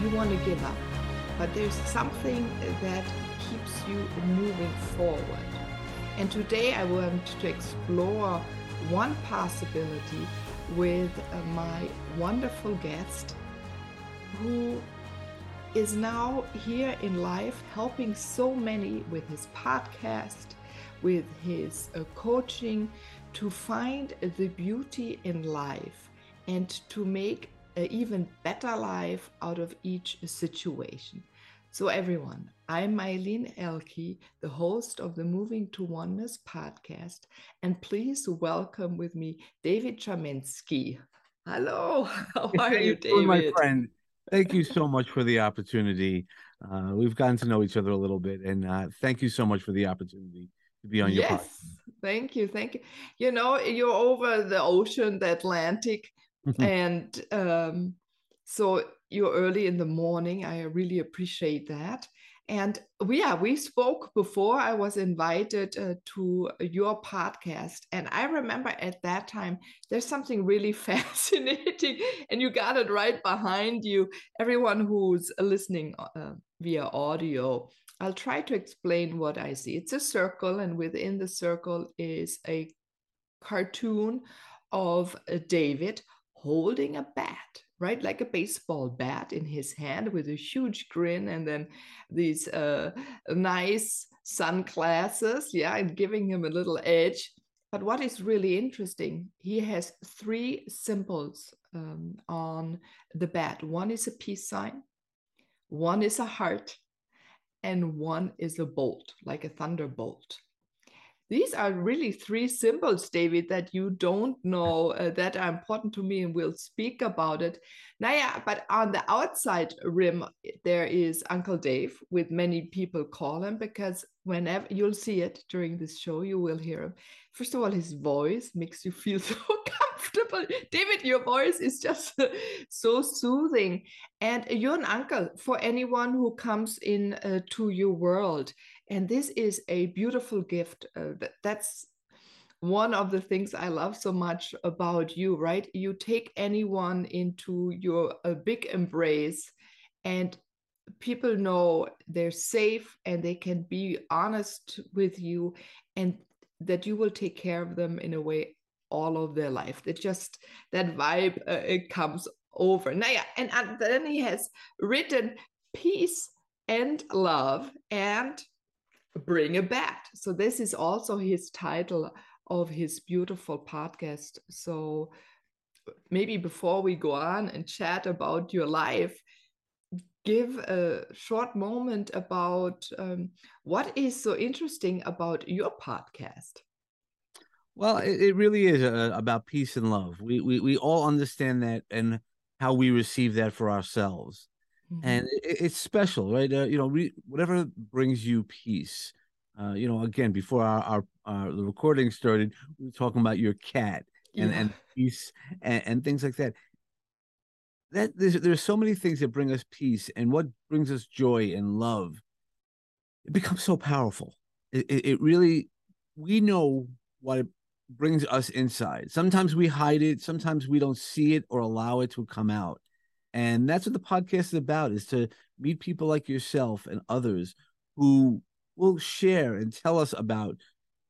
You want to give up, but there's something that keeps you moving forward. And today I want to explore one possibility with uh, my wonderful guest who is now here in life helping so many with his podcast, with his uh, coaching to find the beauty in life and to make an even better life out of each situation. So, everyone, I'm Eileen Elke, the host of the Moving to Oneness podcast, and please welcome with me David Chaminsky. Hello, how are Thank you, David? My friend, thank you so much for the opportunity. Uh, we've gotten to know each other a little bit, and uh, thank you so much for the opportunity to be on your yes, podcast. thank you, thank you. You know, you're over the ocean, the Atlantic, and um, so you're early in the morning. I really appreciate that. And we yeah, we spoke before I was invited uh, to your podcast, and I remember at that time there's something really fascinating, and you got it right behind you. Everyone who's listening uh, via audio, I'll try to explain what I see. It's a circle, and within the circle is a cartoon of uh, David holding a bat, right? Like a baseball bat in his hand with a huge grin and then these uh, nice sunglasses, yeah, and giving him a little edge. But what is really interesting, he has three symbols um, on the bat. One is a peace sign, one is a heart, and one is a bolt, like a thunderbolt these are really three symbols, David, that you don't know uh, that are important to me, and we'll speak about it. Yeah, but on the outside rim, there is Uncle Dave, with many people call him because whenever you'll see it during this show, you will hear him. First of all, his voice makes you feel so comfortable. David, your voice is just so soothing. And you're an uncle for anyone who comes in uh, to your world. And this is a beautiful gift. Uh, that, that's one of the things I love so much about you, right? You take anyone into your a big embrace and people know they're safe and they can be honest with you and that you will take care of them in a way all of their life. That just that vibe uh, it comes over. Now, yeah, and, and then he has written peace and love and bring a bat. So this is also his title of his beautiful podcast. So maybe before we go on and chat about your life, give a short moment about um, what is so interesting about your podcast. Well, it, it really is uh, about peace and love. We, we we all understand that and how we receive that for ourselves. Mm-hmm. And it, it's special, right? Uh, you know, re- whatever brings you peace. Uh, you know, again, before our, our, our, the recording started, we were talking about your cat and yeah. and peace and, and things like that. That there's there's so many things that bring us peace, and what brings us joy and love. It becomes so powerful. It, it, it really, we know what it brings us inside. Sometimes we hide it, sometimes we don't see it or allow it to come out. And that's what the podcast is about is to meet people like yourself and others who will share and tell us about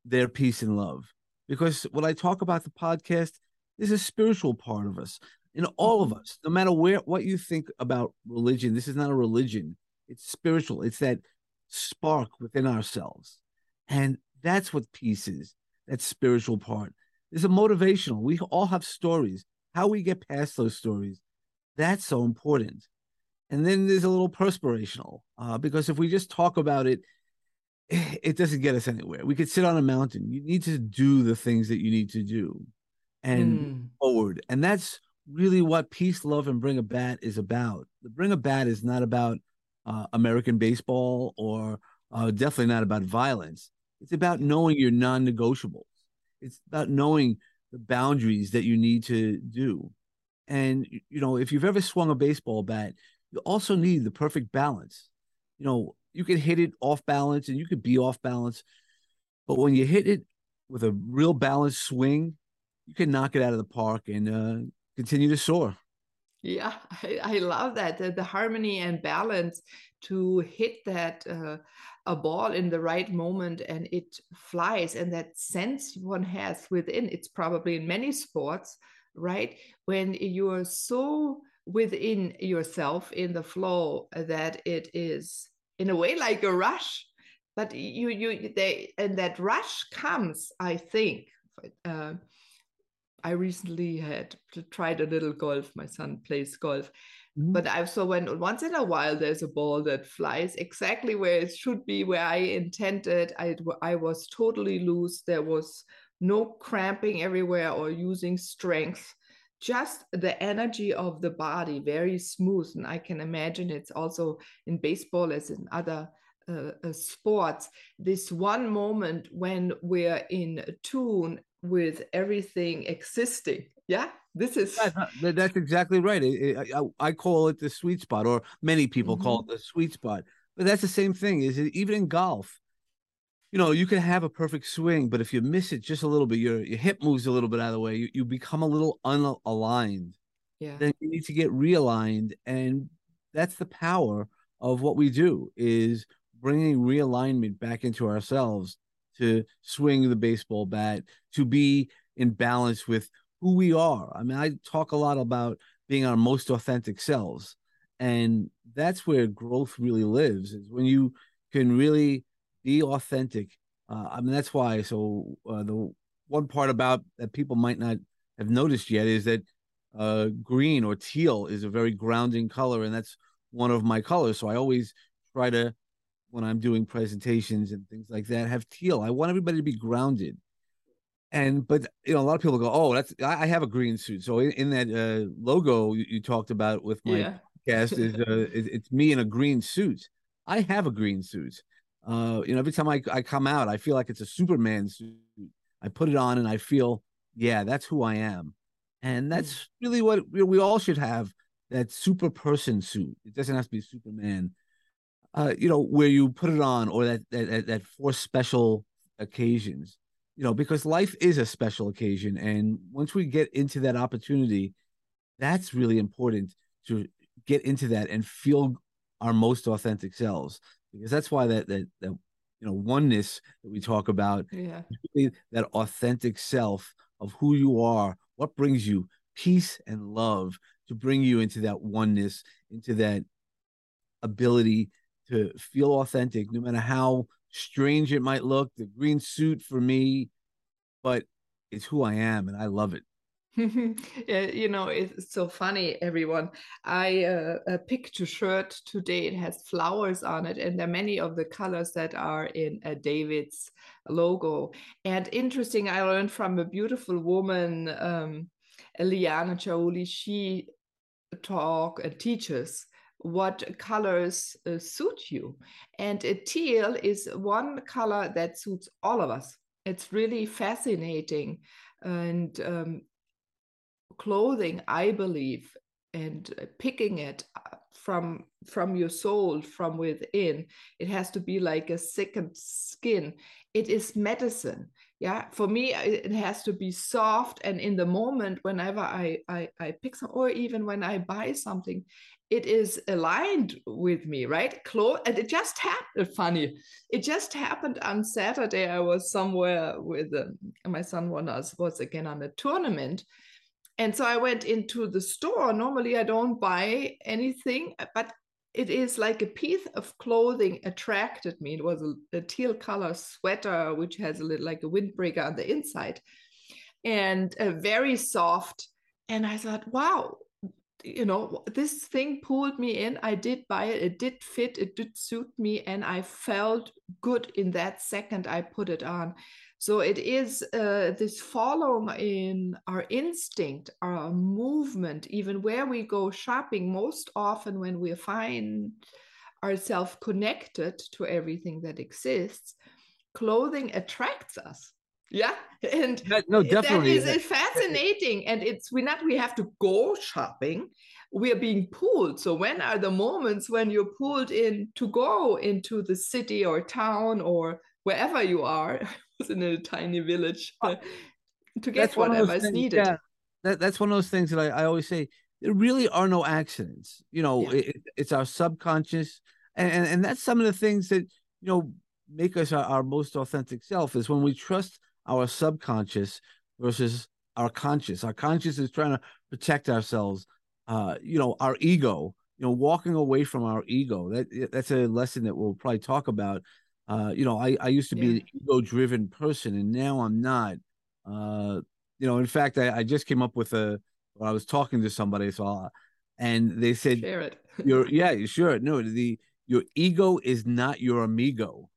their peace and love. Because when I talk about the podcast, there's a spiritual part of us in all of mm-hmm. us, no matter where what you think about religion. This is not a religion, it's spiritual. It's that spark within ourselves. And that's what peace is that spiritual part. There's a motivational. We all have stories. How we get past those stories, that's so important. And then there's a little perspirational, uh, because if we just talk about it, it doesn't get us anywhere. We could sit on a mountain. You need to do the things that you need to do and mm. forward. And that's really what peace, love, and bring a bat is about. The bring a bat is not about uh, American baseball or uh, definitely not about violence. It's about knowing your non negotiables. It's about knowing the boundaries that you need to do. And, you know, if you've ever swung a baseball bat, you also need the perfect balance. You know, you can hit it off balance and you could be off balance. But when you hit it with a real balanced swing, you can knock it out of the park and uh, continue to soar. Yeah, I, I love that the, the, harmony and balance to hit that uh, a ball in the right moment and it flies, and that sense one has within. It's probably in many sports, right? When you are so within yourself in the flow that it is in a way like a rush but you you they and that rush comes i think uh, i recently had tried a little golf my son plays golf mm-hmm. but i so when once in a while there's a ball that flies exactly where it should be where i intended i i was totally loose there was no cramping everywhere or using strength just the energy of the body very smooth. And i can imagine it's also in baseball as in other uh, uh, sports. This one moment when we're in tune with everything existing. Yeah this is that's exactly right. I, I, call it the sweet spot or many people mm-hmm. call it the sweet spot. But that's the same thing is it even in golf you know, you can have a perfect swing, but if you miss it just a little bit, your your hip moves a little bit out of the way, you, you become a little unaligned. Yeah. Then you need to get realigned, and that's the power of what we do is bringing realignment back into ourselves to swing the baseball bat, to be in balance with who we are. I mean, I talk a lot about being our most authentic selves, and that's where growth really lives. Is when you can really be authentic. Uh, I mean, that's why. So uh, the one part about that people might not have noticed yet is that uh, green or teal is a very grounding color, and that's one of my colors. So I always try to, when I'm doing presentations and things like that, have teal. I want everybody to be grounded. And but you know, a lot of people go, "Oh, that's I, I have a green suit." So in, in that uh, logo you, you, talked about with my yeah. podcast is uh, it's me in a green suit. I have a green suit. Uh, you know, every time I, I come out, I feel like it's a Superman suit. I put it on and I feel, yeah, that's who I am. And hmm. that's really what we, we all should have that super person suit. It doesn't have to be Superman. Uh, you know, where you put it on or that, that, that for special occasions, you know, because life is a special occasion. And once we get into that opportunity, that's really important to get into that and feel our most authentic selves because that's why that that that you know oneness that we talk about yeah. that authentic self of who you are what brings you peace and love to bring you into that oneness into that ability to feel authentic no matter how strange it might look the green suit for me but it's who i am and i love it you know, it's so funny, everyone. I uh, uh, picked a shirt today. It has flowers on it, and there are many of the colors that are in uh, David's logo. And interesting, I learned from a beautiful woman, um, Eliana Chauli. She talk and teaches what colors uh, suit you. And a teal is one color that suits all of us. It's really fascinating. And um, clothing i believe and uh, picking it from from your soul from within it has to be like a second skin. It is medicine yeah? For me it has to be soft and in the moment whenever i i, I pick some or even when i buy something it is aligned with me right? Clothes and it just happened funny it just happened on saturday. I was somewhere with um, my son was was again on a tournament and so I went into the store. Normally, I don't buy anything, but it is like a piece of clothing attracted me. It was a, a teal color sweater, which has a little like a windbreaker on the inside, and a very soft. And I thought, wow, you know, this thing pulled me in. I did buy it. It did fit. It did suit me, and I felt good in that second I put it on. So it is uh, this following in our instinct, our movement, even where we go shopping. Most often, when we find ourselves connected to everything that exists, clothing attracts us yeah and no definitely. that is fascinating and it's we not we have to go shopping. We are being pulled. So when are the moments when you're pulled in to go into the city or town or wherever you are was in a tiny village uh, to get whatever is needed. yeah, that, that's one of those things that I, I always say there really are no accidents. You know yeah. it, it's our subconscious and, and and that's some of the things that you know make us our, our most authentic self is when we trust our subconscious versus our conscious. Our conscious is trying to protect ourselves. Uh, you know, our ego. You know, walking away from our ego. That that's a lesson that we'll probably talk about. Uh, you know, I I used to be yeah. an ego-driven person, and now I'm not. Uh, you know, in fact, I, I just came up with a. I was talking to somebody, so I'll, and they said, "Share it." "You're yeah, sure." No, the your ego is not your amigo.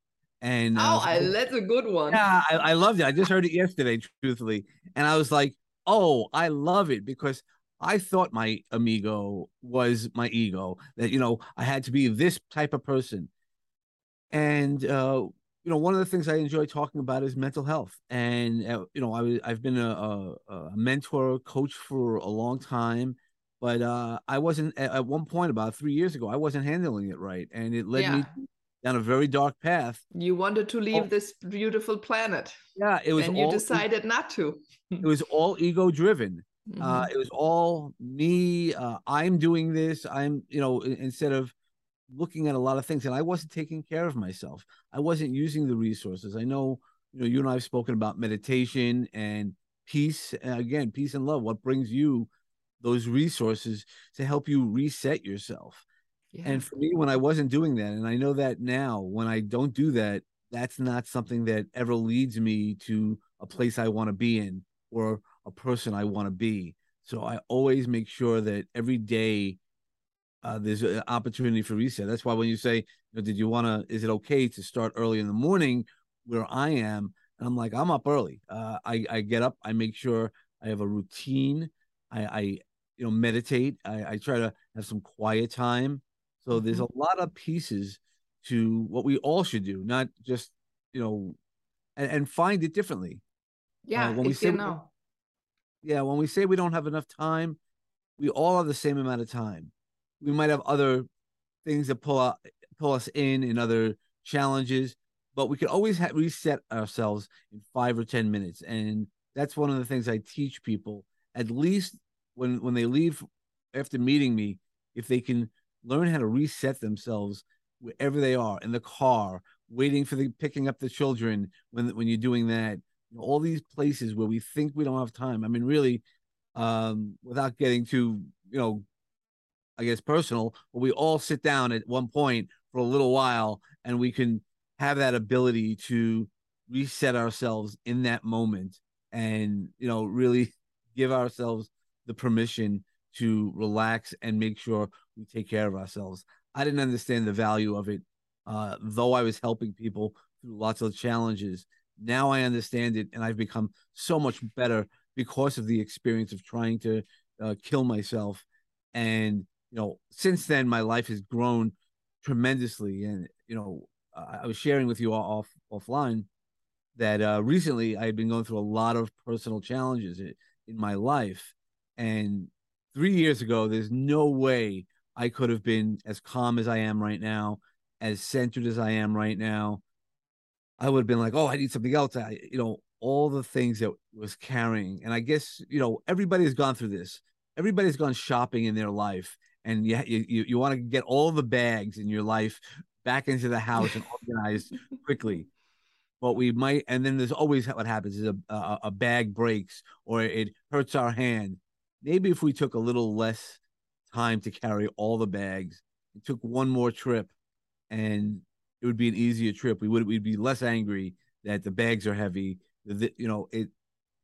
And uh, oh, I, that's a good one. Yeah, I, I loved it. I just heard it yesterday, truthfully, and I was like, "Oh, I love it," because I thought my amigo was my ego. That you know, I had to be this type of person, and uh, you know, one of the things I enjoy talking about is mental health. And uh, you know, I I've been a, a, a mentor, coach for a long time, but uh, I wasn't at one point about three years ago. I wasn't handling it right, and it led yeah. me down a very dark path. You wanted to leave oh. this beautiful planet. Yeah, it was. And you decided not to. it was all ego driven. Mm-hmm. Uh, it was all me. Uh, I'm doing this. I'm, you know, instead of looking at a lot of things, and I wasn't taking care of myself. I wasn't using the resources. I know, you know, you and I have spoken about meditation and peace. And again, peace and love. What brings you those resources to help you reset yourself? And for me, when I wasn't doing that, and I know that now, when I don't do that, that's not something that ever leads me to a place I want to be in or a person I want to be. So I always make sure that every day uh, there's an opportunity for reset. That's why when you say, you know, "Did you want to? Is it okay to start early in the morning?" Where I am, and I'm like, I'm up early. Uh, I I get up. I make sure I have a routine. I, I you know meditate. I, I try to have some quiet time. So there's mm-hmm. a lot of pieces to what we all should do, not just you know, and, and find it differently. Yeah, uh, when we say know. yeah, when we say we don't have enough time, we all have the same amount of time. We might have other things that pull out, pull us in in other challenges, but we can always ha- reset ourselves in five or ten minutes, and that's one of the things I teach people. At least when when they leave after meeting me, if they can learn how to reset themselves wherever they are in the car, waiting for the picking up the children when when you're doing that. All these places where we think we don't have time. I mean, really, um, without getting too, you know, I guess personal, but we all sit down at one point for a little while and we can have that ability to reset ourselves in that moment and you know really give ourselves the permission to relax and make sure we take care of ourselves. I didn't understand the value of it, uh, though I was helping people through lots of challenges. Now I understand it, and I've become so much better because of the experience of trying to uh, kill myself. And you know, since then, my life has grown tremendously. And you know, I was sharing with you off offline that uh, recently I had been going through a lot of personal challenges in, in my life, and three years ago, there's no way I could have been as calm as I am right now, as centered as I am right now. I would have been like, oh, I need something else. I, you know, all the things that was carrying. And I guess, you know, everybody's gone through this. Everybody's gone shopping in their life. And you, you, you want to get all the bags in your life back into the house and organized quickly. But we might, and then there's always what happens is a, a, a bag breaks or it hurts our hand maybe if we took a little less time to carry all the bags. And took one more trip and it would be an easier trip. We would we'd be less angry that the bags are heavy the, you know it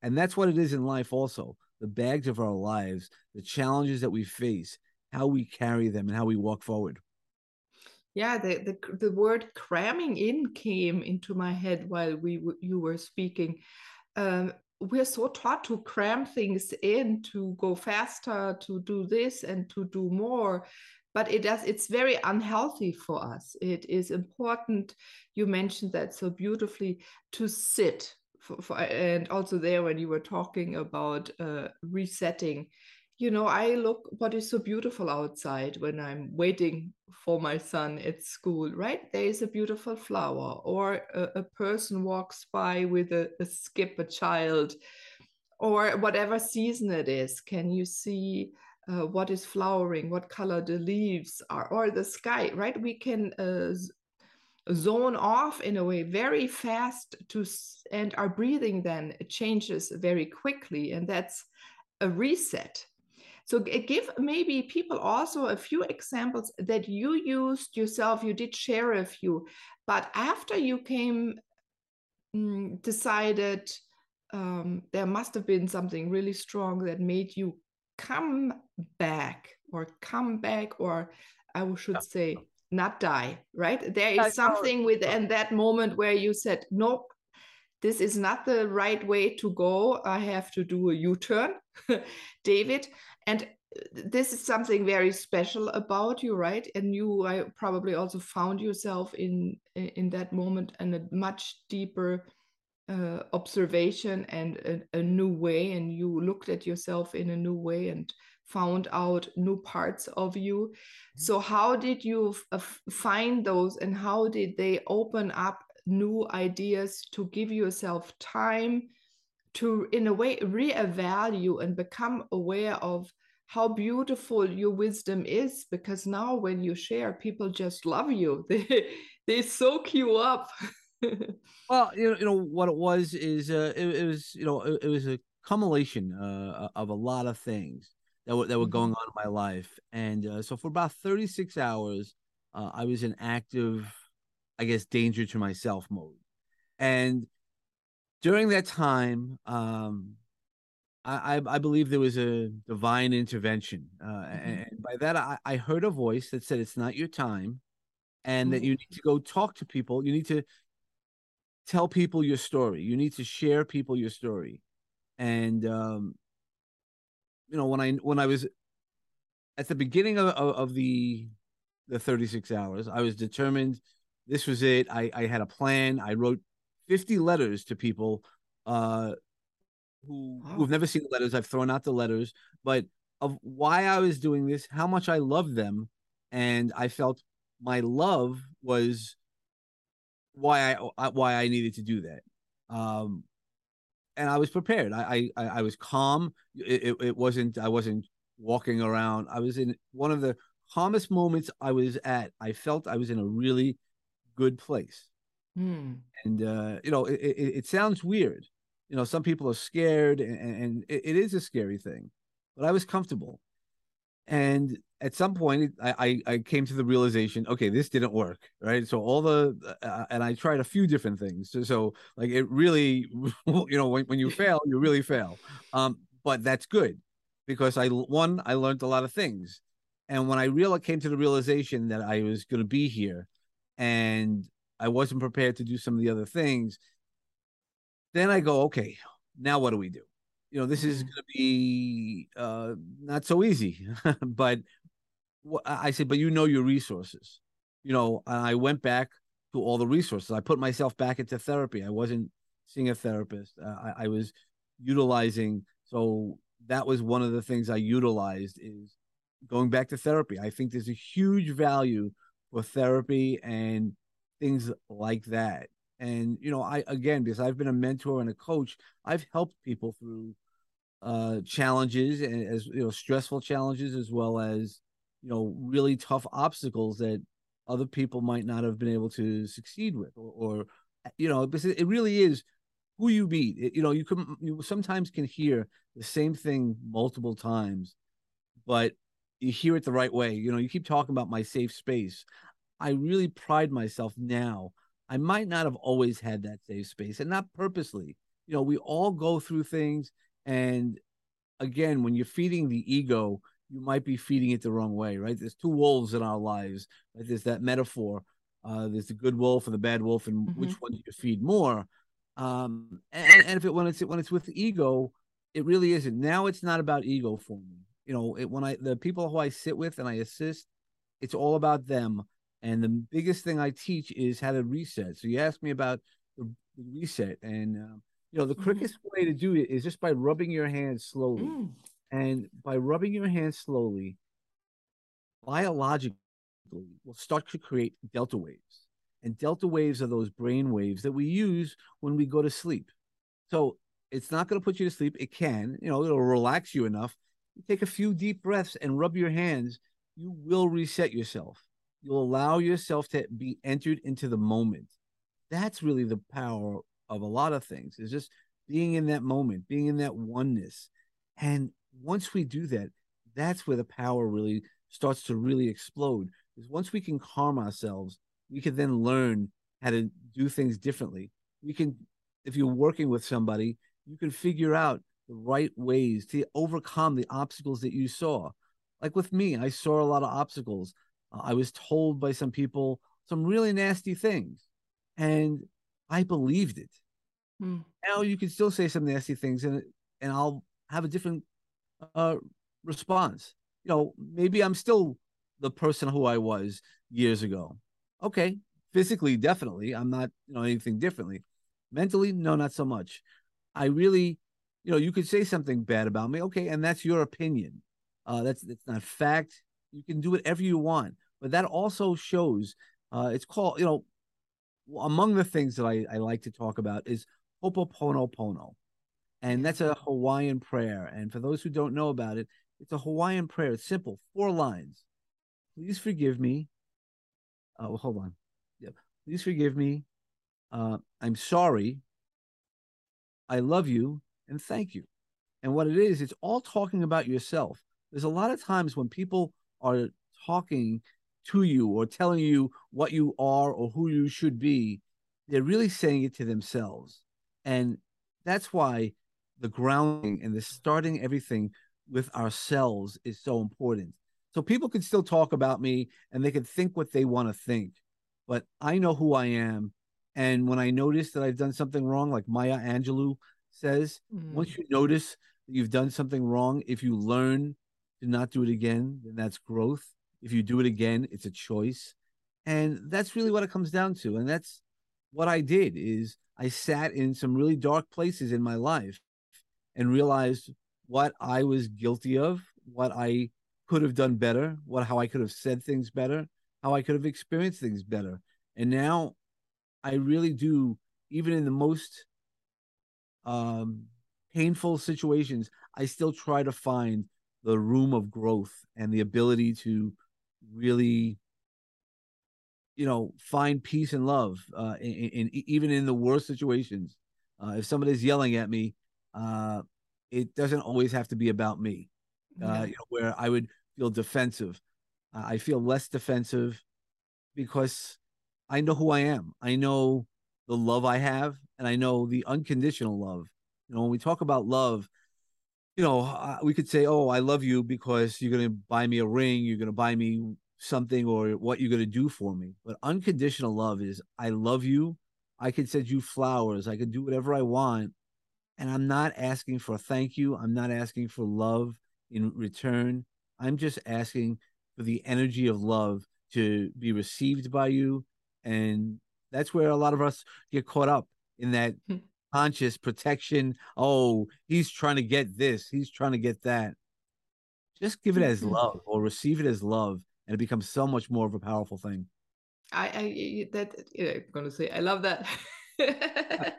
and that's what it is in life also. The bags of our lives the challenges that we face how we carry them and how we walk forward. Yeah the, the the word cramming in came into my head while we you were speaking. Um, we're so taught to cram things in to go faster to do this and to do more but it does it's very unhealthy for us. It is important you mentioned that so beautifully to sit for, for, and also there when you were talking about uh, resetting you know i look what is so beautiful outside when i'm waiting for my son at school right? There is a beautiful flower or a, a person walks by with a, a skip a child or whatever season it is. Can you see uh, what is flowering? What color the leaves are or the sky right? We can uh, zone off in a way very fast to and our breathing then changes very quickly and that's a reset so give maybe people also a few examples that you used yourself. You did share a few, but after you came, mm, decided um, there must have been something really strong that made you come back or come back, or I should say, not die, right? There is something within that moment where you said, nope, this is not the right way to go. I have to do a U turn, David and uh, this is something very special about you right? And you i probably also found yourself in in that moment and a much deeper uh, observation and a, a, new way. And you looked at yourself in a new way and found out new parts of you. Mm-hmm. so how did you find those? And how did they open up new ideas to give yourself time to in a way reevaluate and become aware of how beautiful your wisdom is because now when you share people just love you. They they soak you up. Well you know, you know what it was is uh, it, it was you know it, it, was a cumulation uh, of a lot of things that were that were going mm-hmm. on in my life. And uh, so for about 36 hours uh, i was in active i guess danger to myself mode. And during that time um I, I believe there was a divine intervention, uh, mm-hmm. and by that I, I heard a voice that said it's not your time, and mm-hmm. that you need to go talk to people. You need to tell people your story. You need to share people your story, and um, you know when I when I was at the beginning of, of, of the the 36 hours, I was determined. This was it. I, I had a plan. I wrote 50 letters to people uh, who oh. who've never seen the letters. I've thrown out the letters, but of why I was doing this, how much I loved them, and I felt my love was why I uh, why I needed to do that. Um, and I was prepared. I I, I was calm. It, it wasn't. I wasn't walking around. I was in one of the calmest moments I was at. I felt I was in a really good place. Hmm. And uh, you know, it, it, it sounds weird, you know some people are scared and, and it, it is a scary thing but i was comfortable. And at some point I, I came to the realization okay this didn't work right? So all the uh, and i tried a few different things. So, so like it really you know when, when you fail you really fail. Um but that's good because i one i learned a lot of things. And when i really came to the realization that i was going to be here and i wasn't prepared to do some of the other things then I go, okay, now what do we do? You know, this is mm-hmm. going to be uh, not so easy, but I said, but you know your resources. You know, I went back to all the resources. I put myself back into therapy. I wasn't seeing a therapist. Uh, I, I was utilizing. So that was one of the things I utilized is going back to therapy. I think there's a huge value for therapy and things like that. And you know i again because i've been a mentor and a coach i've helped people through uh challenges and as you know stressful challenges as well as you know really tough obstacles that other people might not have been able to succeed with or, or you know because it really is who you meet it, you know you can you sometimes can hear the same thing multiple times but you hear it the right way. You know you keep talking about my safe space i really pride myself now I might not have always had that safe space and not purposely. You know, we all go through things. And again, when you're feeding the ego, you might be feeding it the wrong way, right? There's two wolves in our lives. Right? There's that metaphor. Uh, there's the good wolf and the bad wolf, and mm-hmm. which one do you feed more? Um, and, and if it when it's when it's with ego, it really isn't. Now it's not about ego for me. You know, it, when I the people who I sit with and I assist, it's all about them. And the biggest thing I teach is how to reset. So you asked me about the, reset, and um, you know the mm-hmm. quickest way to do it is just by rubbing your hands slowly. Mm. And by rubbing your hands slowly, biologically, will start to create delta waves. And delta waves are those brain waves that we use when we go to sleep. So it's not going to put you to sleep. It can, you know, it'll relax you enough. You take a few deep breaths and rub your hands. You will reset yourself. You'll allow yourself to be entered into the moment. That's really the power of a lot of things, is just being in that moment, being in that oneness. And once we do that, that's where the power really starts to really explode. Because once we can calm ourselves, we can then learn how to do things differently. We can, if you're working with somebody, you can figure out the right ways to overcome the obstacles that you saw. Like with me, I saw a lot of obstacles. Uh, I was told by some people some really nasty things, and I believed it. Hmm. Now you can still say some nasty things, and and I'll have a different uh, response. You know, maybe I'm still the person who I was years ago. Okay, physically, definitely, I'm not you know anything differently. Mentally, no, not so much. I really, you know, you could say something bad about me, okay, and that's your opinion. Uh, that's that's not fact. You can do whatever you want, but that also shows. Uh, it's called, you know, among the things that I, I like to talk about is Ho'oponopono. And that's a Hawaiian prayer. And for those who don't know about it, it's a Hawaiian prayer. It's simple, four lines. Please forgive me. Oh, well, hold on. Yeah. Please forgive me. Uh, I'm sorry. I love you and thank you. And what it is, it's all talking about yourself. There's a lot of times when people are talking to you or telling you what you are or who you should be, they're really saying it to themselves. And that's why the grounding and the starting everything with ourselves is so important. So people can still talk about me and they can think what they want to think, but I know who I am. And when I notice that I've done something wrong, like Maya Angelou says, mm. once you notice that you've done something wrong, if you learn to not do it again, then that's growth. If you do it again, it's a choice. And that's really what it comes down to. And that's what I did is I sat in some really dark places in my life and realized what I was guilty of, what I could have done better, what how I could have said things better, how I could have experienced things better. And now I really do, even in the most um, painful situations, I still try to find the room of growth and the ability to really you know find peace and love uh in, in even in the worst situations uh if somebody's yelling at me uh, it doesn't always have to be about me. Uh, you know, where I would feel defensive, uh, I feel less defensive because I know who I am. I know the love I have, and I know the unconditional love. You know, when we talk about love, you know, uh, we could say, "Oh, I love you because you're going to buy me a ring, you're going to buy me something, or what you're going to do for me." But unconditional love is, "I love you. I can send you flowers. I can do whatever I want, and I'm not asking for thank you. I'm not asking for love in return. I'm just asking for the energy of love to be received by you. And that's where a lot of us get caught up in that hmm. Conscious protection. Oh, he's trying to get this, he's trying to get that. Just give it as mm-hmm. love or receive it as love, and it becomes so much more of a powerful thing. I, I that you know, I'm gonna say I love that.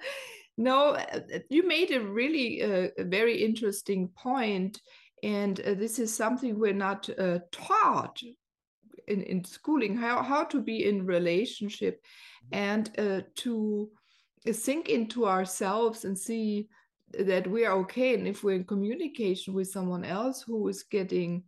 No, uh, uh, you made a really uh, very interesting point, and uh, this is something we're not uh, taught in, in schooling how, how to be in relationship and uh, to sink into ourselves and see that we are okay. And if we're in communication with someone else who is getting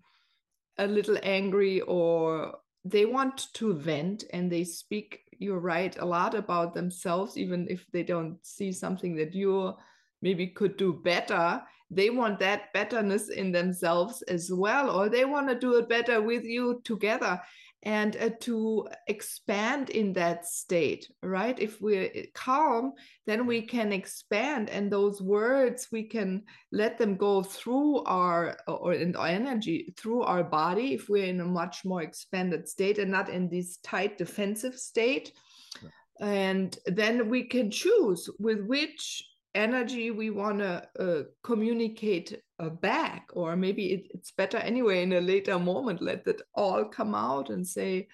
a little angry or they want to vent and they speak you're right a lot about themselves even if they don't see something that you maybe could do better they want that betterness in themselves as well or they want to do it better with you together and uh, to expand in that state right? If we're uh, calm then we can expand and those words we can let them go through our or in our energy through our body if we're in a much more expanded state and not in this tight defensive state. And then we can choose with which energy we want to uh, communicate uh, back or maybe it, it's better anyway in a later moment let that all come out and say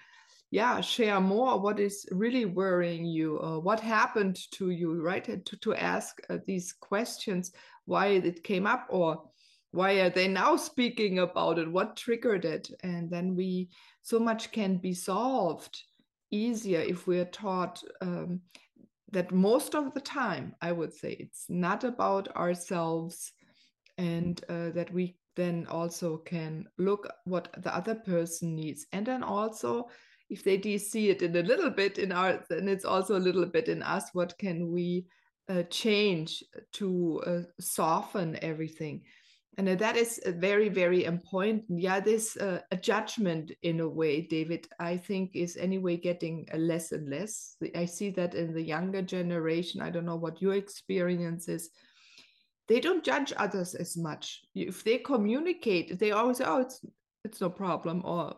yeah share more. What is really worrying you? Uh, what happened to you? Right? To, to ask uh, these questions why it came up or why are they now speaking about it? What triggered it? And then we so much can be solved easier if we're taught um, that most of the time, I would say, it's not about ourselves, and uh, that we then also can look what the other person needs, and then also if they do see it in a little bit in our, then it's also a little bit in us. What can we uh, change to uh, soften everything? And that is very very important yeah this uh, a judgment in a way david i think is anyway getting less and less. I see that in the younger generation. I don't know what your experience is. They don't judge others as much. If they communicate they always say oh it's it's no problem or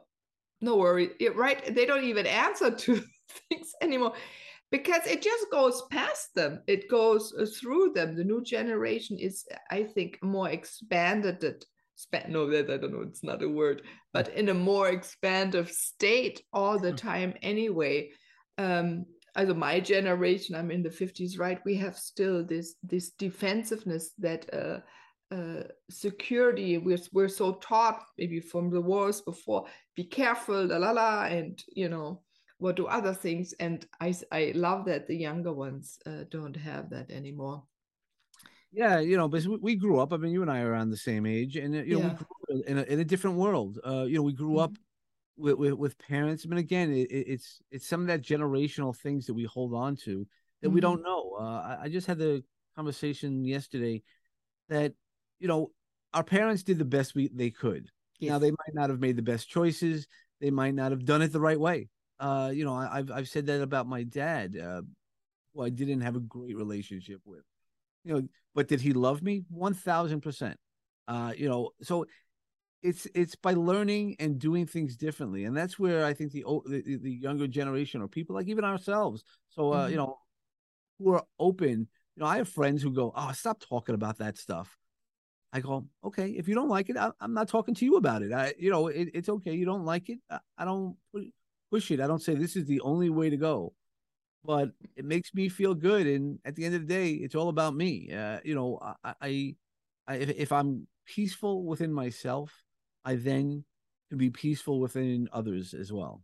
no worry. Right? They don't even answer to things anymore because it just goes past them. It goes uh, through them. The new generation is i think more expanded no that i don't know it's not a word but in a more expansive state all the hmm. time anyway. Um also my generation i'm in the 50s right? We have still this this defensiveness that uh uh, security we're, we're so taught maybe from the wars before be careful la la la and you know what do other things and i i love that the younger ones uh, don't have that anymore yeah you know but we grew up i mean you and i are around the same age and you know yeah. we grew in a, in a different world uh you know we grew mm-hmm. up with, with, with parents I mean, again it, it's it's some of that generational things that we hold on to that mm-hmm. we don't know uh I, I just had the conversation yesterday that you know our parents did the best we they could yes. now they might not have made the best choices they might not have done it the right way uh, you know, I, have I've said that about my dad, uh, who I didn't have a great relationship with. You know, but did he love me? One thousand percent. Uh, you know, so it's it's by learning and doing things differently, and that's where I think the the, the younger generation or people like even ourselves. So uh, mm-hmm. you know, who are open. You know, I have friends who go, "Oh, stop talking about that stuff." I go, okay, if you don't like it, I, am not talking to you about it. I, you know, it, it's okay. You don't like it. I, I don't push it. I don't say this is the only way to go, but it makes me feel good. And at the end of the day, it's all about me. Uh, you know, I, I, I if, if I'm peaceful within myself, I then can be peaceful within others as well.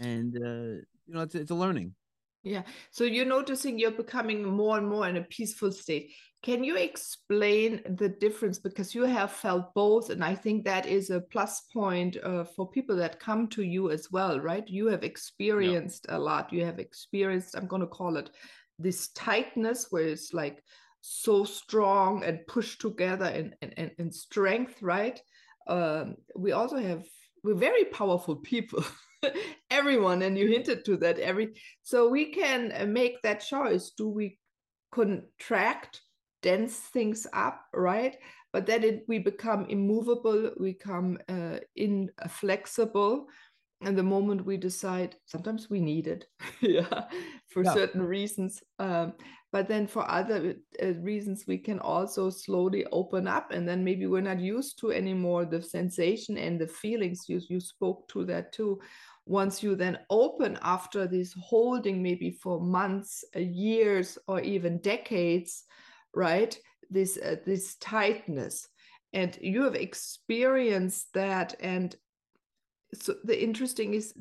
And uh, you know, it's it's a learning. Yeah. So you're noticing you're becoming more and more in a peaceful state. Can you explain the difference? Because you have felt both. And I think that is a plus point uh, for people that come to you as well, right? You have experienced yeah. a lot. You have experienced, I'm going to call it this tightness where it's like so strong and pushed together in, in, in strength, right? Um, we also have, we're very powerful people. everyone and you hinted to that every so we can uh, make that choice do we contract dense things up right? But then it, we become immovable we become uh, inflexible and the moment we decide sometimes we need it yeah for yeah. certain reasons um, but then for other uh, reasons we can also slowly open up and then maybe we're not used to anymore the sensation and the feelings. You, you spoke to that too. Once you then open after this holding maybe for months uh, years or even decades right? This uh, this tightness. And you have experienced that. And so the interesting is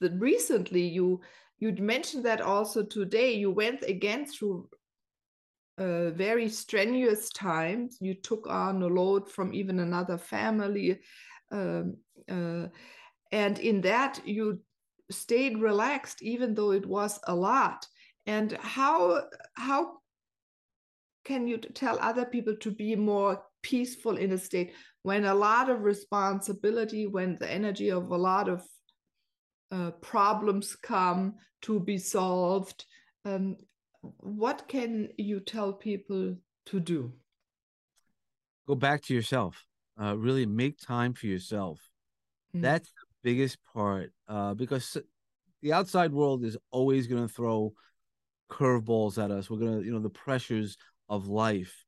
that recently you you mentioned that also today. You went again through uh, very strenuous times. You took on a load from even another family um, uh, and in that you stayed relaxed even though it was a lot. And how how can you tell other people to be more peaceful in a state when a lot of responsibility when the energy of a lot of uh, problems come to be solved um, what can you tell people to do? Go back to yourself uh, really make time for yourself. Mm. that's the biggest part uh, because the outside world is always going to throw curveballs at us. We're going to you know the pressures of life.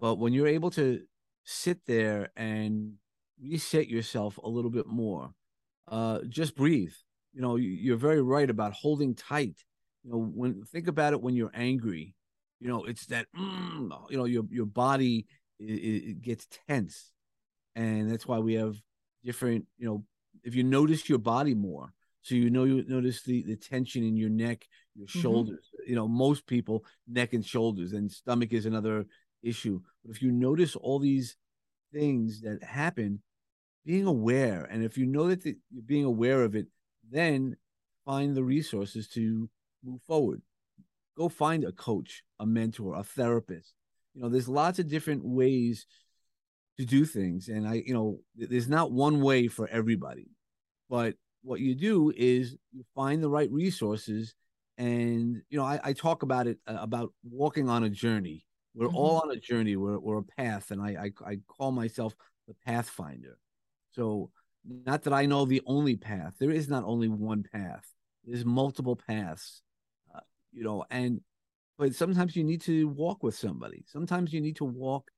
But when you're able to sit there and reset yourself a little bit more uh, just breathe. You know you're very right about holding tight. You know when think about it when you're angry you know it's that mm, you know your your body it, it gets tense. And that's why we have different you know if you notice your body more so you know you notice the the tension in your neck your mm-hmm. shoulders mm-hmm. you know most people neck and shoulders and stomach is another issue but if you notice all these things that happen being aware and if you know that the, you're being aware of it then find the resources to move forward. Go find a coach, a mentor, a therapist. You know, there's lots of different ways to do things. And I, you know, there's not one way for everybody. But what you do is you find the right resources. And, you know, I, I talk about it uh, about walking on a journey. We're mm-hmm. all on a journey. We're, we're a path. And I, I, I call myself the pathfinder. So, not that I know the only path. There is not only one path. There's multiple paths you know, and but sometimes you need to walk with somebody. Sometimes you need to walk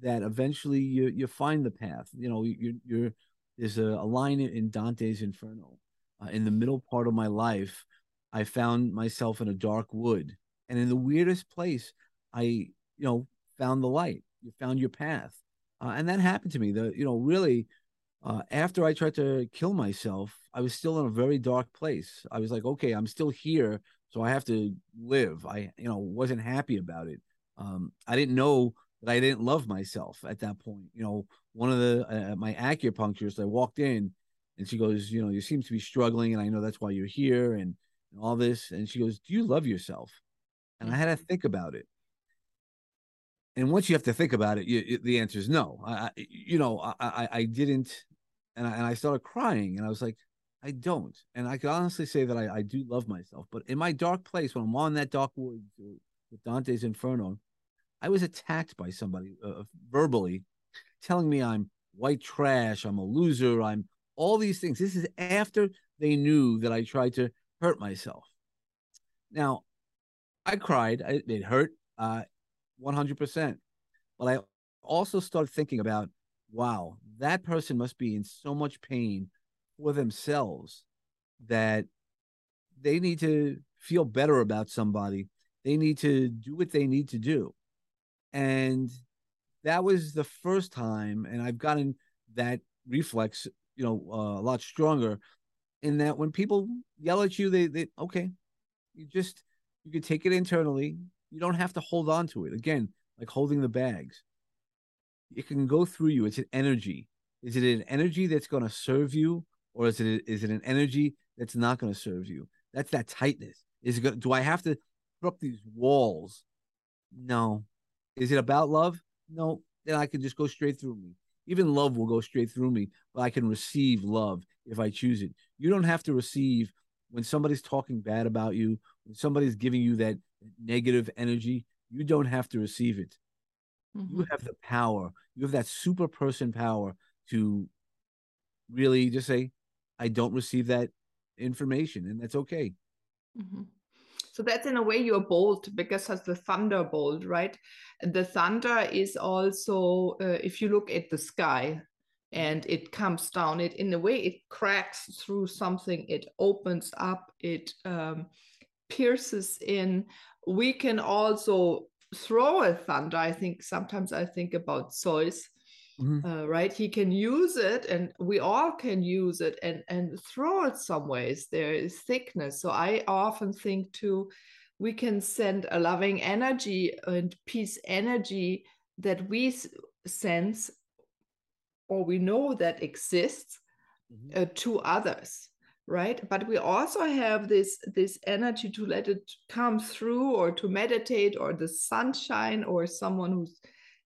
that eventually you you find the path. You know, you you're there's a, a line in Dante's Inferno. Uh, in the middle part of my life, I found myself in a dark wood, and in the weirdest place, I you know found the light. You found your path, uh, and that happened to me. The you know really uh, after I tried to kill myself, I was still in a very dark place. I was like, okay, I'm still here, so I have to live. I, you know, wasn't happy about it. Um, I didn't know that I didn't love myself at that point. You know, one of the uh, my acupuncturists, I walked in, and she goes, you know, you seem to be struggling, and I know that's why you're here, and, and all this. And she goes, do you love yourself? And I had to mm-hmm. think about it. And once you have to think about it, you, the answer is no. I, you know, I, I, I didn't, and I, and I started crying, and I was like, I don't. And I can honestly say that I, I do love myself. But in my dark place, when I'm on that dark wood with Dante's Inferno, I was attacked by somebody uh, verbally telling me I'm white trash, I'm a loser, I'm all these things. This is after they knew that I tried to hurt myself. Now, I cried. it hurt uh, 100%. But I also started thinking about, wow, that person must be in so much pain for themselves that they need to feel better about somebody. They need to do what they need to do. And that was the first time, and I've gotten that reflex, you know, uh, a lot stronger. In that, when people yell at you, they, they okay, you just you can take it internally. You don't have to hold on to it. Again, like holding the bags, it can go through you. It's an energy. Is it an energy that's going to serve you or is it is it an energy that's not going to serve you? That's that tightness. Is it going? Do I have to put up these walls? No. Is it about love? No. Then I can just go straight through me. Even love will go straight through me, but I can receive love if I choose it. You don't have to receive when somebody's talking bad about you, when somebody's giving you that negative energy. You don't have to receive it. Mm-hmm. You have the power. You have that super person power to really just say, I don't receive that information, and that's okay. Mm-hmm. So that's in a way you're bold because as the thunderbolt, right? The thunder is also, uh, if you look at the sky and it comes down, it in a way it cracks through something, it opens up, it um, pierces in. We can also throw a thunder. I think sometimes I think about Zeus Mm-hmm. Uh, right he can use it and we all can use it and and throw it some ways there is thickness so i often think too we can send a loving energy and peace energy that we sense or we know that exists mm-hmm. uh, to others right? But we also have this this energy to let it come through or to meditate or the sunshine or someone who's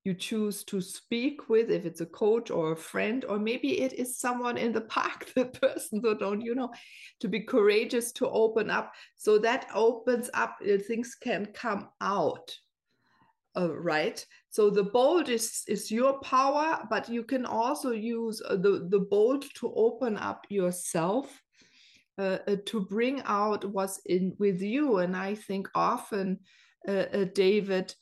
you choose to speak with if it's a coach or a friend or maybe it is someone in the park the person so don't you know to be courageous to open up. So that opens up uh, things can come out uh, right so the bold is is your power but you can also use uh, the the bold to open up yourself uh, uh, to bring out what's in with you. And i think often uh, uh, david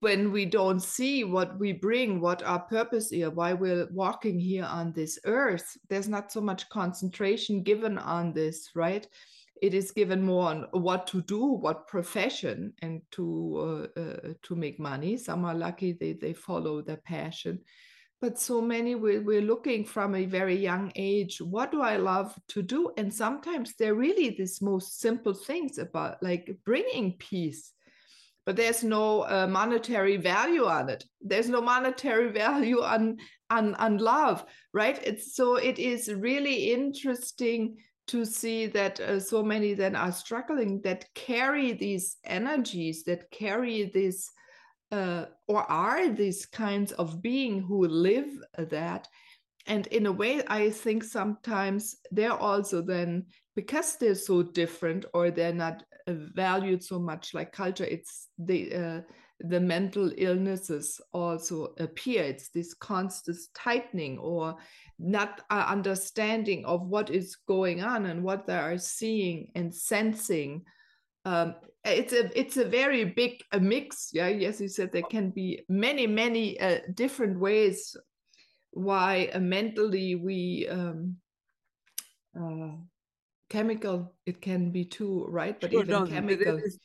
when we don't see what we bring what our purpose is why we're walking here on this earth there's not so much concentration given on this right it is given more on what to do what profession and to uh, uh, to make money. Some are lucky they they follow their passion. But so many we're, we're looking from a very young age what do i love to do? And sometimes they're really these most simple things about like bringing peace. But there's no uh, monetary value on it. There's no monetary value on on on love right? It's so it is really interesting to see that uh, so many then are struggling that carry these energies that carry this uh, or are these kinds of being who live that. And in a way i think sometimes they're also then because they're so different or they're not uh, valued so much like culture it's the uh, the mental illnesses also appear it's this constant tightening or not uh, understanding of what is going on and what they are seeing and sensing. Um, it's a it's a very big a mix yeah? Yes you said there can be many many uh, different ways why uh, mentally we um, uh, chemical it can be too right? But sure, even no, chemical there's,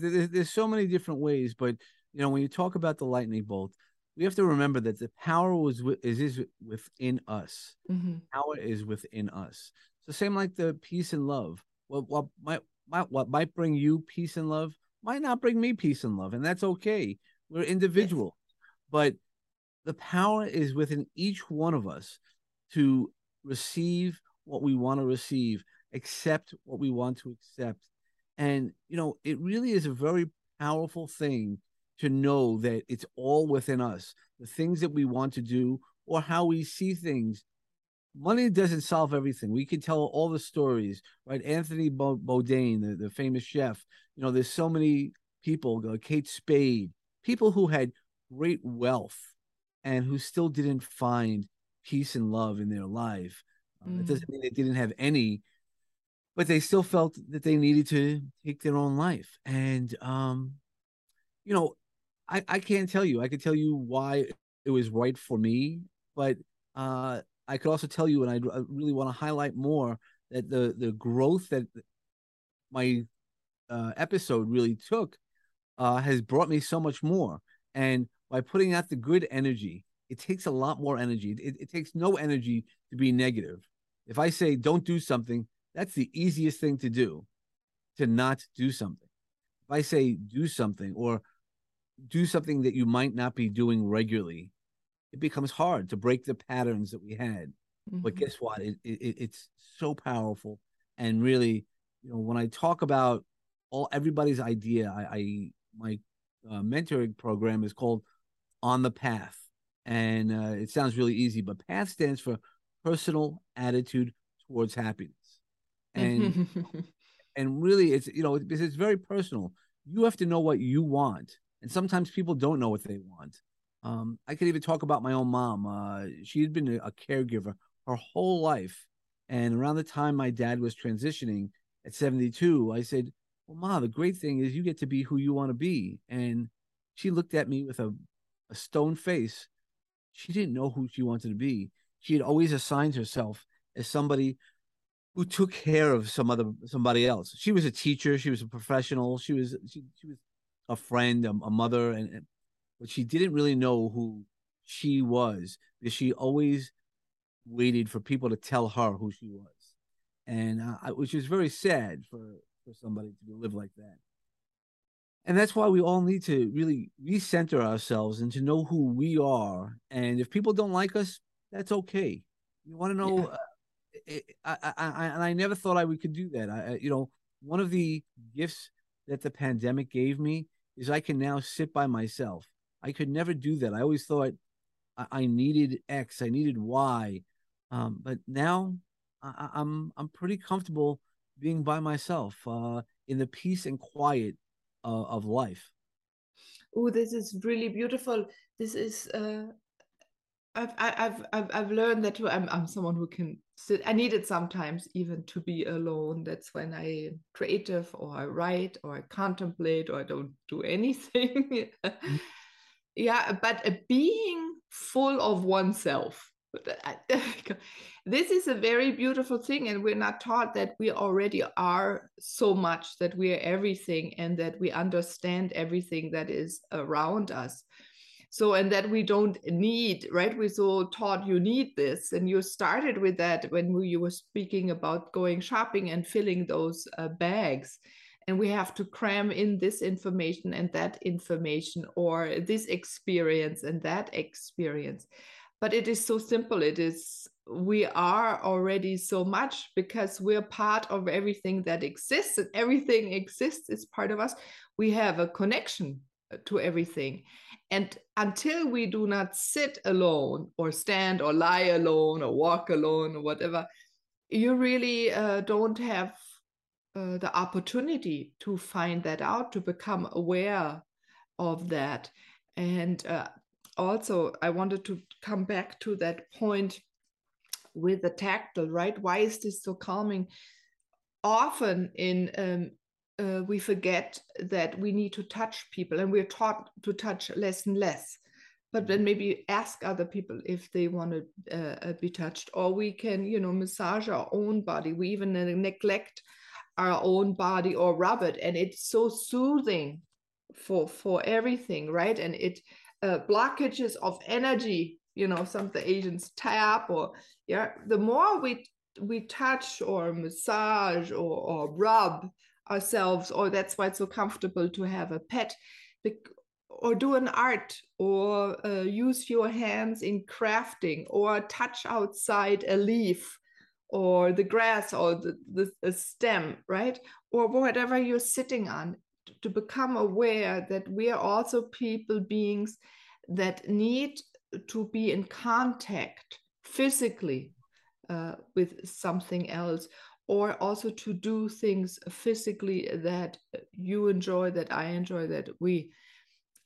there's, there's so many different ways but you know when you talk about the lightning bolt we have to remember that the power was is is within us mm-hmm. power is within us so same like the peace and love what what might might, what might bring you peace and love might not bring me peace and love, and that's okay. We're individual, yes. but the power is within each one of us to receive what we want to receive, accept what we want to accept. And, you know, it really is a very powerful thing to know that it's all within us. The things that we want to do or how we see things money doesn't solve everything. We can tell all the stories, right? Anthony Bourdain, the, the famous chef. You know, there's so many people, uh, Kate Spade, people who had great wealth and who still didn't find peace and love in their life. Uh, It doesn't mm. mean they didn't have any, but they still felt that they needed to take their own life. And, um, you know, I, I can't tell you. I can tell you why it was right for me, but uh, I could also tell you, and I really want to highlight more that the the growth that my uh, episode really took uh, has brought me so much more. And by putting out the good energy, it takes a lot more energy. It, it takes no energy to be negative. If I say don't do something, that's the easiest thing to do, to not do something. If I say do something or do something that you might not be doing regularly, it becomes hard to break the patterns that we had. Mm-hmm. But guess what? It, it, it's so powerful. And really, you know, when I talk about all everybody's idea, I, I my uh, mentoring program is called On the Path, and uh, it sounds really easy, but PATH stands for Personal Attitude Towards Happiness, and and really, it's you know, it's, it's very personal. You have to know what you want, and sometimes people don't know what they want. Um, I could even talk about my own mom. Uh, she had been a caregiver her whole life. And around the time my dad was transitioning at 72, I said, Well, Ma, the great thing is you get to be who you want to be. And she looked at me with a, a stone face. She didn't know who she wanted to be. She had always assigned herself as somebody who took care of some other somebody else. She was a teacher, she was a professional, she was she, she was a friend, a, a mother, and but she didn't really know who she was because she always waited for people to tell her who she was, and uh, which is very sad for for somebody to live like that. And that's why we all need to really recenter ourselves and to know who we are. And if people don't like us, that's okay. You want to know, yeah. uh, it, I, I, I, and I never thought I would could do that. I, you know, one of the gifts that the pandemic gave me is I can now sit by myself. I could never do that. I always thought I, needed X, I needed Y, um, but now I, I'm I'm pretty comfortable being by myself uh, in the peace and quiet uh, of life. Oh, this is really beautiful. This is uh, I've I've I've I've learned that I'm I'm someone who can sit. I need it sometimes even to be alone. That's when I creative or I write or I contemplate or I don't do anything. mm-hmm. Yeah, but a being full of oneself. this is a very beautiful thing, and we're not taught that we already are so much that we are everything and that we understand everything that is around us so and that we don't need right? We so taught you need this. And you started with that when we, you were speaking about going shopping and filling those uh, bags. And we have to cram in this information and that information or this experience and that experience. But it is so simple. It is we are already so much because we're part of everything that exists and everything exists is part of us. We have a connection to everything and until we do not sit alone or stand or lie alone or walk alone or whatever, you really uh, don't have uh, the opportunity to find that out, to become aware of that. And uh, also, I wanted to come back to that point with the tactile, right? Why is this so calming? Often in um, uh, we forget that we need to touch people and we're taught to touch less and less. But then maybe ask other people if they want to uh, uh, be touched. Or we can you know massage our own body. We even neglect our own body or rub it. And it's so soothing for for everything right? And it uh, blockages of energy you know some of the asians tap or yeah the more we we touch or massage or, or rub ourselves or that's why it's so comfortable to have a pet or do an art or uh, use your hands in crafting or touch outside a leaf or the grass or the, the, the stem right? Or whatever you're sitting on to become aware that we are also people beings that need to be in contact physically uh, with something else or also to do things physically that you enjoy, that I enjoy, that we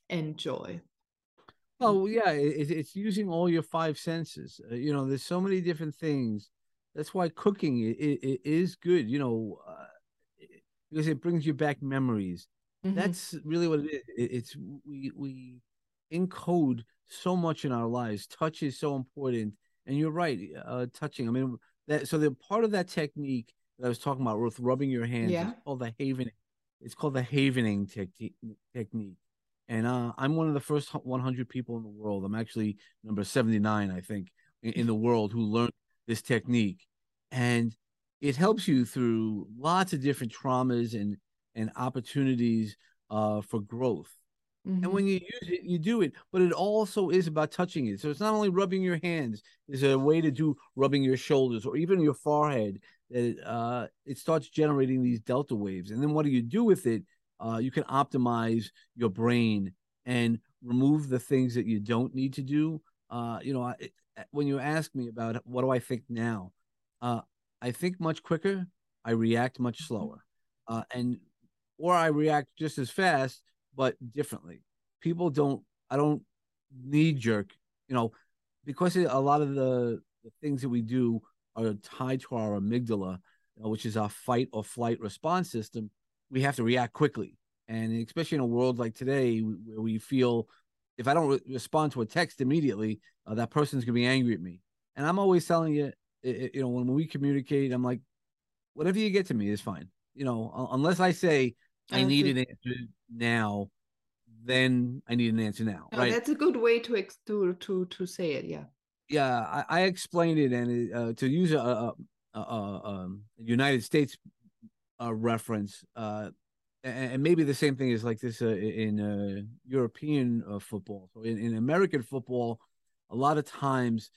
enjoy. Oh yeah, it, it's using all your five senses. Uh, you know, there's so many different things. That's why cooking it, it is good. You know, uh, because it brings you back memories. Mm-hmm. That's really what it is. It, it's we we encode so much in our lives. Touch is so important, and you're right. Uh, touching. I mean, that so the part of that technique that I was talking about with rubbing your hands yeah. is called the havening. It's called the havening te- technique. And uh, I'm one of the first 100 people in the world. I'm actually number 79, I think, in, in the world who learned this technique. And it helps you through lots of different traumas and and opportunities uh, for growth. Mm-hmm. And when you use it, you do it, but it also is about touching it. So it's not only rubbing your hands, there's a way to do rubbing your shoulders or even your forehead that uh, it starts generating these delta waves. And then what do you do with it? Uh, you can optimize your brain and remove the things that you don't need to do. Uh, you know, I, when you ask me about what do I think now, uh, I think much quicker. I react much mm-hmm. slower, uh, and or I react just as fast but differently. People don't. I don't knee jerk. You know, because a lot of the, the things that we do are tied to our amygdala, which is our fight or flight response system. We have to react quickly, and especially in a world like today where we feel if I don't re- respond to a text immediately, uh, that person's gonna be angry at me. And I'm always telling you, it, you know, when we communicate, I'm like, whatever you get to me is fine. You know, unless I say I need an answer now, then I need an answer now. Oh, right. That's a good way to ex- to to to say it. Yeah. Yeah, I, I explained it, and uh, to use a, a, a, a um, United States uh, reference, uh, and, and, maybe the same thing is like this uh, in uh, European uh, football. So in, in American football, a lot of times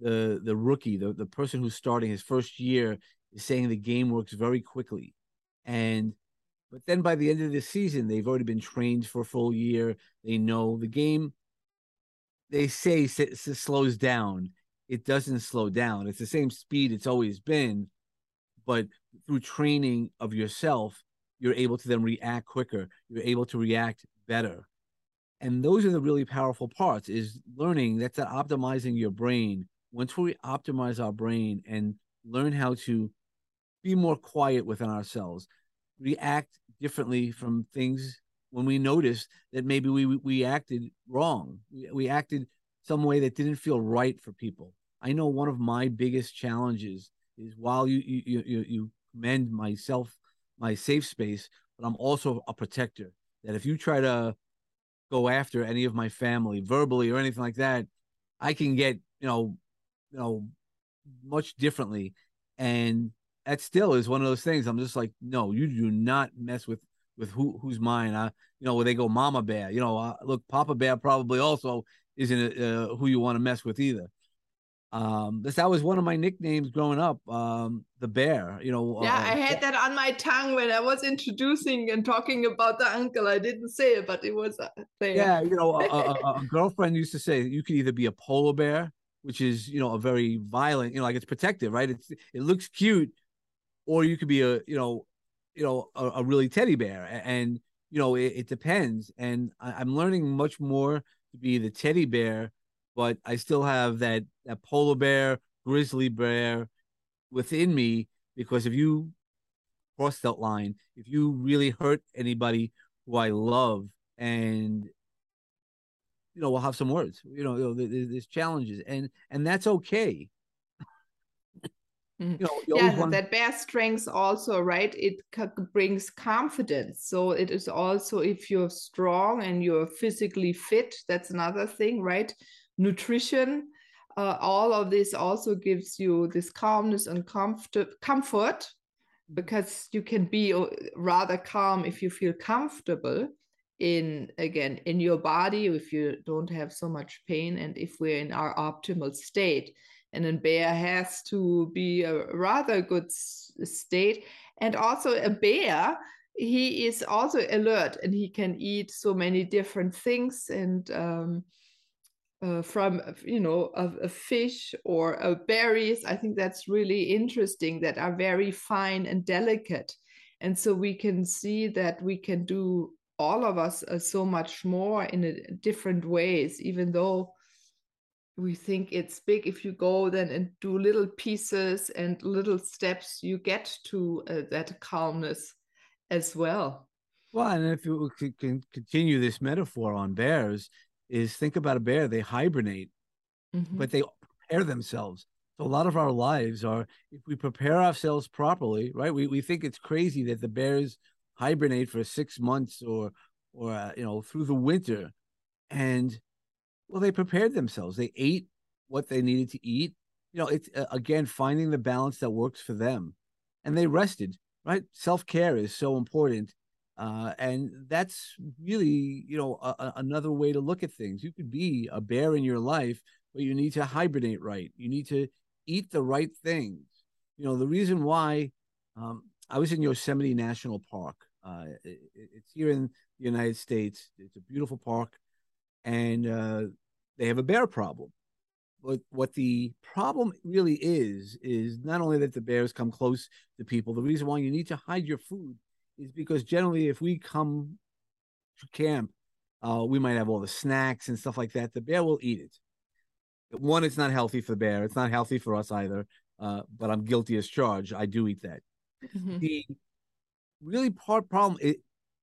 the the rookie, the, the person who's starting his first year is saying the game works very quickly. And but then by the end of the season, they've already been trained for a full year. They know the game. They say it slows down. It doesn't slow down. It's the same speed it's always been, but through training of yourself, you're able to then react quicker. You're able to react better. And those are the really powerful parts is learning that's that optimizing your brain. Once we optimize our brain and learn how to be more quiet within ourselves, react differently from things when we notice that maybe we we acted wrong. We, acted some way that didn't feel right for people. I know one of my biggest challenges is while you you you, you commend myself my safe space, but I'm also a protector. That if you try to go after any of my family verbally or anything like that, I can get you know you know much differently, and that still is one of those things. I'm just like, no, you do not mess with with who who's mine. I, you know, where they go, Mama Bear. You know, uh, look, Papa Bear probably also isn't uh, who you want to mess with either. Um, this that was one of my nicknames growing up, um, the bear. You know. Yeah, uh, I had that on my tongue when I was introducing and talking about the uncle. I didn't say it, but it was uh, there. Yeah, you know, a, a, a girlfriend used to say you could either be a polar bear, which is you know a very violent, you know, like it's protective, right? It's it looks cute, or you could be a you know you know a, a really teddy bear and you know it, it depends. And I, i'm learning much more to be the teddy bear but i still have that that polar bear grizzly bear within me because if you cross that line if you really hurt anybody who i love and you know we'll have some words you know, you know there's challenges and and that's okay Mm-hmm. You know, yeah, want... that bear strength also, right? It brings confidence. So it is also if you're strong and you're physically fit, that's another thing, right? Nutrition, uh, all of this also gives you this calmness and comfort, comfort because you can be uh, rather calm if you feel comfortable in again in your body if you don't have so much pain and if we're in our optimal state and a bear has to be a rather good state. And also a bear he is also alert and he can eat so many different things and um, uh, from you know a, a, fish or a berries. I think that's really interesting that are very fine and delicate. And so we can see that we can do all of us uh, so much more in different ways even though we think it's big if you go then and do little pieces and little steps you get to uh, that calmness as well. Well and if you can continue this metaphor on bears is think about a bear they hibernate mm-hmm. but they prepare themselves. So a lot of our lives are if we prepare ourselves properly right we, we think it's crazy that the bears hibernate for six months or or uh, you know through the winter. And well, they prepared themselves. They ate what they needed to eat. You know, it's uh, again finding the balance that works for them, and they rested. Right, self care is so important, uh, and that's really you know a, a, another way to look at things. You could be a bear in your life, but you need to hibernate right. You need to eat the right things. You know, the reason why um, I was in Yosemite National Park. Uh, it, it's here in the United States. It's a beautiful park, and uh, they have a bear problem. But what the problem really is, is not only that the bears come close to people, the reason why you need to hide your food is because generally, if we come to camp, uh, we might have all the snacks and stuff like that. The bear will eat it. One, it's not healthy for the bear. It's not healthy for us either. Uh, but I'm guilty as charged. I do eat that. Mm-hmm. The really part problem, it,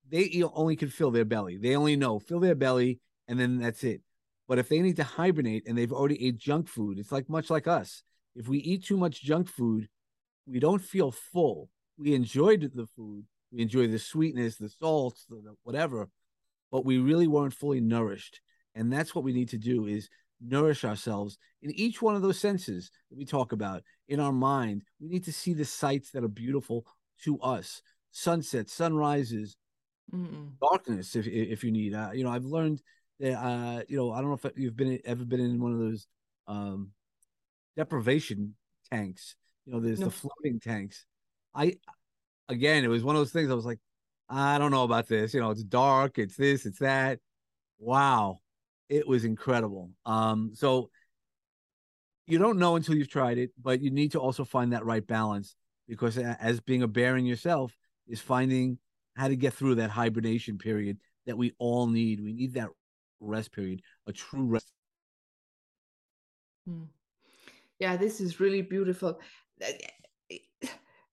they only can fill their belly. They only know fill their belly, and then that's it. But if they need to hibernate and they've already ate junk food, it's like much like us. If we eat too much junk food, we don't feel full. We enjoyed the food, we enjoy the sweetness, the salts, the, whatever, but we really weren't fully nourished. And that's what we need to do is nourish ourselves in each one of those senses that we talk about in our mind. We need to see the sights that are beautiful to us sunsets, sunrises, Mm-mm. darkness, if, if you need. Uh, you know, I've learned uh, you know, I don't know if you've been ever been in one of those um, deprivation tanks. You know, there's No. the floating tanks. I again, it was one of those things. I was like, I don't know about this. You know, it's dark. It's this. It's that. Wow, it was incredible. Um, so you don't know until you've tried it, but you need to also find that right balance because as being a bear in yourself is finding how to get through that hibernation period that we all need. We need that rest period, a true rest. Mm. Yeah, this is really beautiful.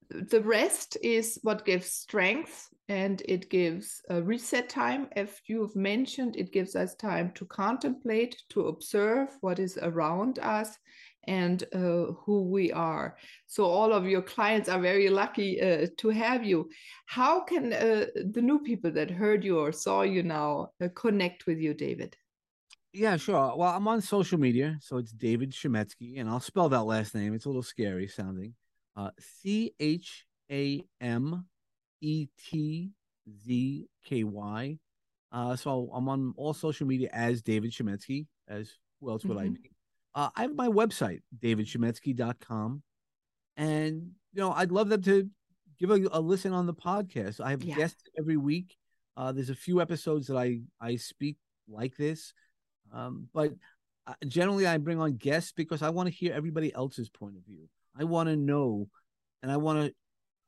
The rest is what gives strength and it gives a reset time. As you've mentioned, it gives us time to contemplate, to observe what is around us and uh, who we are. So, all of your clients are very lucky uh, to have you. How can uh, the new people that heard you or saw you now uh, connect with you, David? Yeah, sure. Well, I'm on social media, so it's David Chametzky, and I'll spell that last name. It's a little scary sounding. Uh, C H A M E T Z K Y. Uh, so I'm on all social media as David Chametzky. As who else would I Mhm. be? Uh, I have my website, davidchametzky.com. And, you know, I'd love them to give a, a listen on the podcast. I have Yeah. guests every week. Uh, there's a few episodes that I, I speak like this. Um, but uh, generally, I bring on guests because I want to hear everybody else's point of view. I want to know and I want to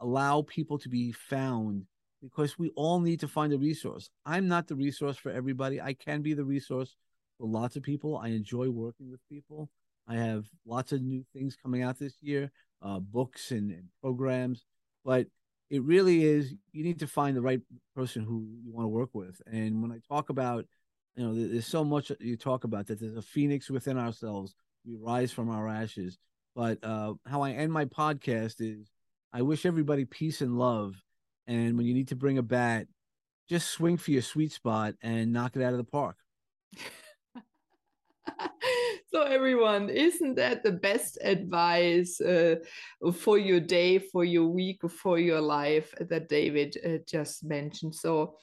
allow people to be found because we all need to find a resource. I'm not the resource for everybody. I can be the resource for lots of people. I enjoy working with people. I have lots of new things coming out this year, uh, books and, and programs. But it really is you need to find the right person who you want to work with. And when I talk about, you know, there's so much you talk about that there's a phoenix within ourselves. We rise from our ashes. But uh, how I end my podcast is I wish everybody peace and love. And when you need to bring a bat, just swing for your sweet spot and knock it out of the park. so everyone isn't that the best advice uh, for your day for your week for your life that david uh, just mentioned? So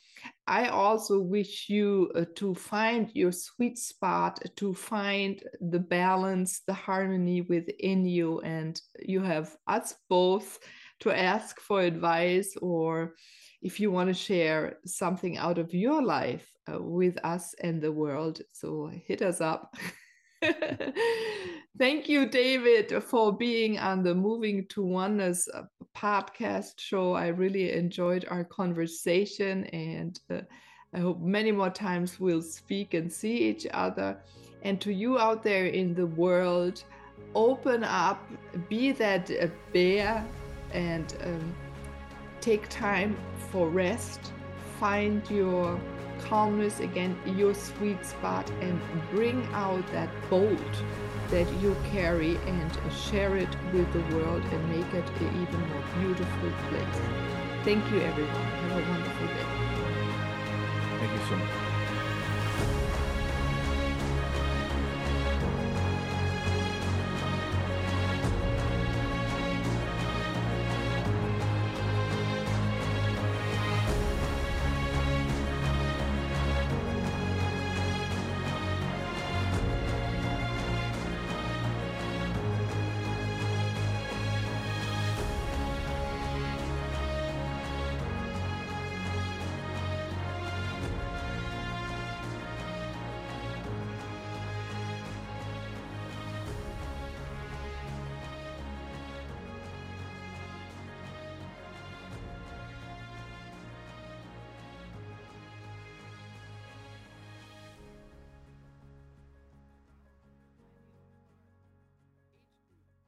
i also wish you uh, to find your sweet spot to find the balance the harmony within you and you have us both to ask for advice or if you want to share something out of your life uh, with us and the world so hit us up Thank you, David, for being on the Moving to Oneness uh, podcast show. I really enjoyed our conversation, and uh, I hope many more times we'll speak and see each other. And to you out there in the world, open up, be that uh, bear, and um, take time for rest. Find your calmness again, your sweet spot, and bring out that bolt that you carry and share it with the world and make it an even more beautiful place. Thank you, everyone. Have a wonderful day. Thank you so much.